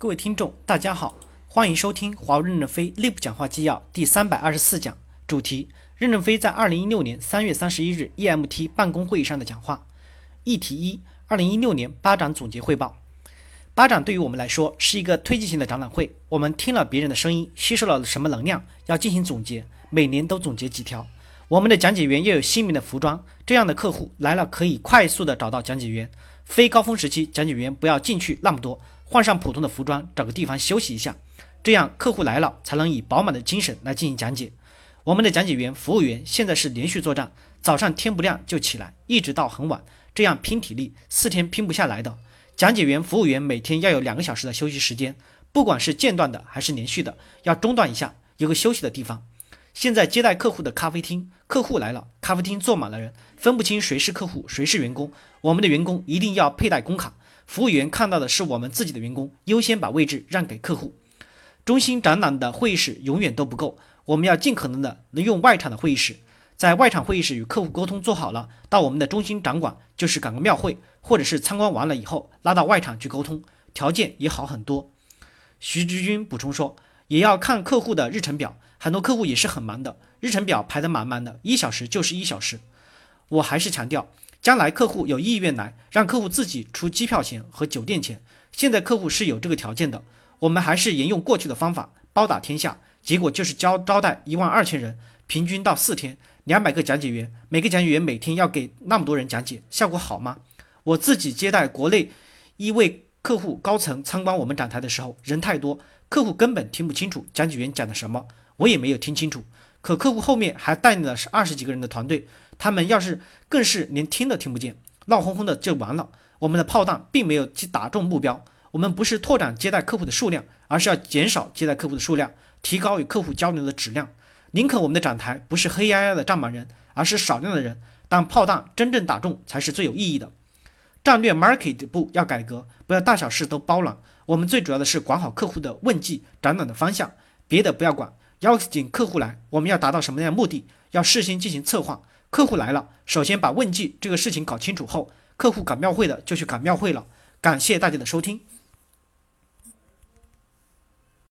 各位听众，大家好，欢迎收听华为任正非内部讲话纪要第三百二十四讲，主题：任正非在二零一六年三月三十一日 EMT 办公会议上的讲话。议题一：二零一六年巴掌总结汇报。巴掌对于我们来说是一个推进性的展览会，我们听了别人的声音，吸收了什么能量，要进行总结，每年都总结几条。我们的讲解员要有鲜明的服装，这样的客户来了可以快速的找到讲解员。非高峰时期，讲解员不要进去那么多。换上普通的服装，找个地方休息一下，这样客户来了才能以饱满的精神来进行讲解。我们的讲解员、服务员现在是连续作战，早上天不亮就起来，一直到很晚，这样拼体力，四天拼不下来的。讲解员、服务员每天要有两个小时的休息时间，不管是间断的还是连续的，要中断一下，有个休息的地方。现在接待客户的咖啡厅，客户来了，咖啡厅坐满了人，分不清谁是客户，谁是员工。我们的员工一定要佩戴工卡。服务员看到的是我们自己的员工，优先把位置让给客户。中心展览的会议室永远都不够，我们要尽可能的能用外场的会议室。在外场会议室与客户沟通做好了，到我们的中心展馆就是赶个庙会，或者是参观完了以后拉到外场去沟通，条件也好很多。徐志军补充说，也要看客户的日程表，很多客户也是很忙的，日程表排得满满的，一小时就是一小时。我还是强调。将来客户有意愿来，让客户自己出机票钱和酒店钱。现在客户是有这个条件的，我们还是沿用过去的方法，包打天下。结果就是招招待一万二千人，平均到四天，两百个讲解员，每个讲解员每天要给那么多人讲解，效果好吗？我自己接待国内一位客户高层参观我们展台的时候，人太多，客户根本听不清楚讲解员讲的什么，我也没有听清楚。可客户后面还带领的是二十几个人的团队。他们要是更是连听都听不见，闹哄哄的就完了。我们的炮弹并没有击打中目标。我们不是拓展接待客户的数量，而是要减少接待客户的数量，提高与客户交流的质量。宁可我们的展台不是黑压压的站满人，而是少量的人，但炮弹真正打中才是最有意义的。战略 market 部要改革，不要大小事都包揽。我们最主要的是管好客户的问计、展览的方向，别的不要管，邀请客户来，我们要达到什么样的目的？要事先进行策划。客户来了，首先把问计这个事情搞清楚后，客户赶庙会的就去赶庙会了。感谢大家的收听。